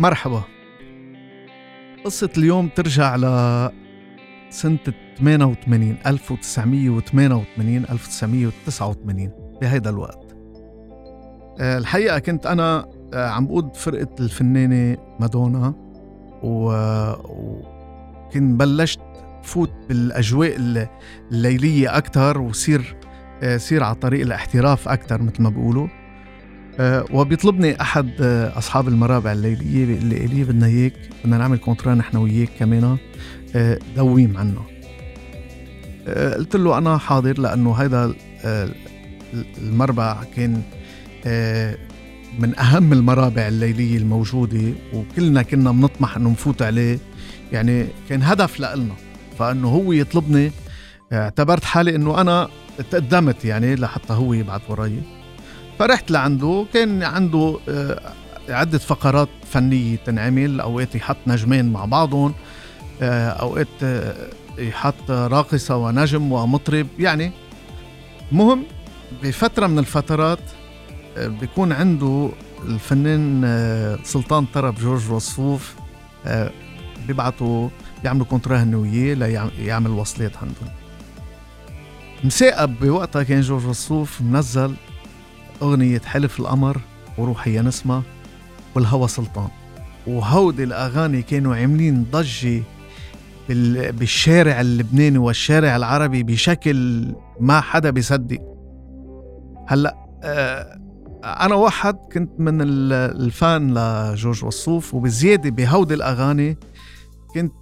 مرحبا. قصة اليوم ترجع ل سنة 88 1988 1989 بهيدا الوقت. آه، الحقيقة كنت أنا آه، عم بقود فرقة الفنانة مادونا وكنت بلشت فوت بالأجواء الليلية أكتر وصير آه، سير على طريق الاحتراف أكتر مثل ما بيقولوا. وبيطلبني أحد أصحاب المرابع الليلية بيقول لي بدنا إياك بدنا نعمل كونترا نحن وياك كمان دويم عنه. قلت له أنا حاضر لأنه هذا المربع كان من أهم المرابع الليلية الموجودة وكلنا كنا بنطمح أنه نفوت عليه. يعني كان هدف لإلنا. فأنه هو يطلبني اعتبرت حالي أنه أنا تقدمت يعني لحتى هو يبعث وراي. فرحت لعنده. كان عنده آه، عدة فقرات فنية تنعمل أوقات يحط نجمين مع بعضهم آه، أوقات يحط راقصة ونجم ومطرب. يعني مهم بفترة من الفترات آه، بيكون عنده الفنان آه، سلطان طرب جورج وصفوف آه، بيبعتوا بيعملوا كونترا هن وياه ليعمل وصلات عندهم. مساقب بوقتها كان جورج وصفوف منزل أغنية حلف القمر وروحي يا نسمة والهوى سلطان. وهودي الأغاني كانوا عاملين ضجة بالشارع اللبناني والشارع العربي بشكل ما حدا بيصدق. هلأ آه، أنا واحد كنت من الفان لجورج وصوف وبزيادة بهودي الأغاني كنت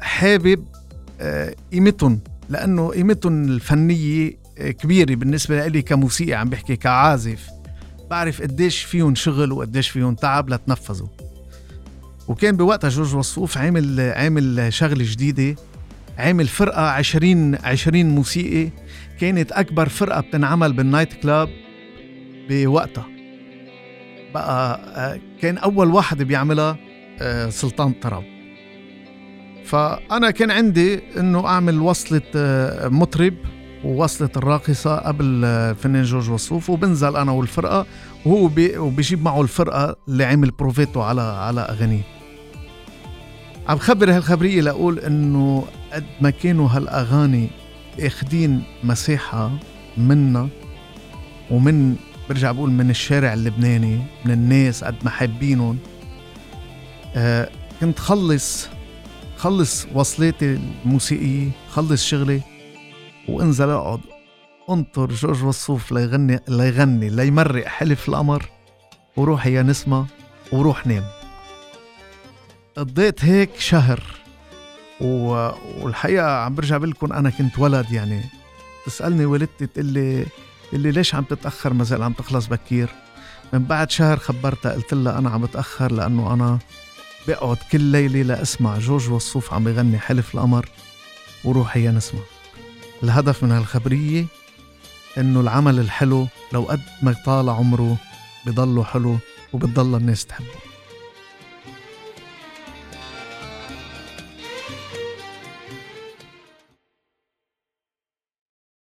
حابب آه، قيمتهم لأنه قيمتهم الفنية كبيرة بالنسبة لي كموسيقي عم بحكي كعازف بعرف قديش فيهم شغل وقديش فيهم تعب لتنفذوا. وكان بوقتها جورج وصوف عامل عامل شغلة جديدة عامل فرقة 20 20 موسيقي كانت أكبر فرقة بتنعمل بالنايت كلاب بوقتها. بقى آه، كان أول واحد بيعملها آه، سلطان طرب. فأنا كان عندي إنه أعمل وصلة آه، مطرب ووصلة الراقصة قبل الفنان جورج وصوف وبنزل أنا والفرقة وهو بي وبيجيب معه الفرقة اللي عمل بروفاتو على على أغانيه. عم خبر هالخبرية لأقول إنه قد ما كانوا هالأغاني أخدين مساحة منا ومن برجع بقول من الشارع اللبناني من الناس قد ما حابينهم. آه كنت خلص خلص وصلاتي الموسيقية خلص شغلي. وانزل اقعد. انطر جورج وصوف ليغني ليغني ليمرق حلف القمر. وروح يا نسمة وروح نام. قضيت هيك شهر و... والحقيقة عم برجع بقول لكم أنا كنت ولد يعني. تسألني والدتي تقول لي اللي ليش عم تتأخر؟ ما زال عم تخلص بكير. من بعد شهر خبرتها قلت لها أنا عم بتأخر لأنه أنا بقعد كل ليلة لأسمع جورج وصوف عم بغني حلف القمر. وروحي يا نسمة. الهدف من هالخبرية إنه العمل الحلو لو قد ما طال عمره بضله حلو وبتضل الناس تحبه.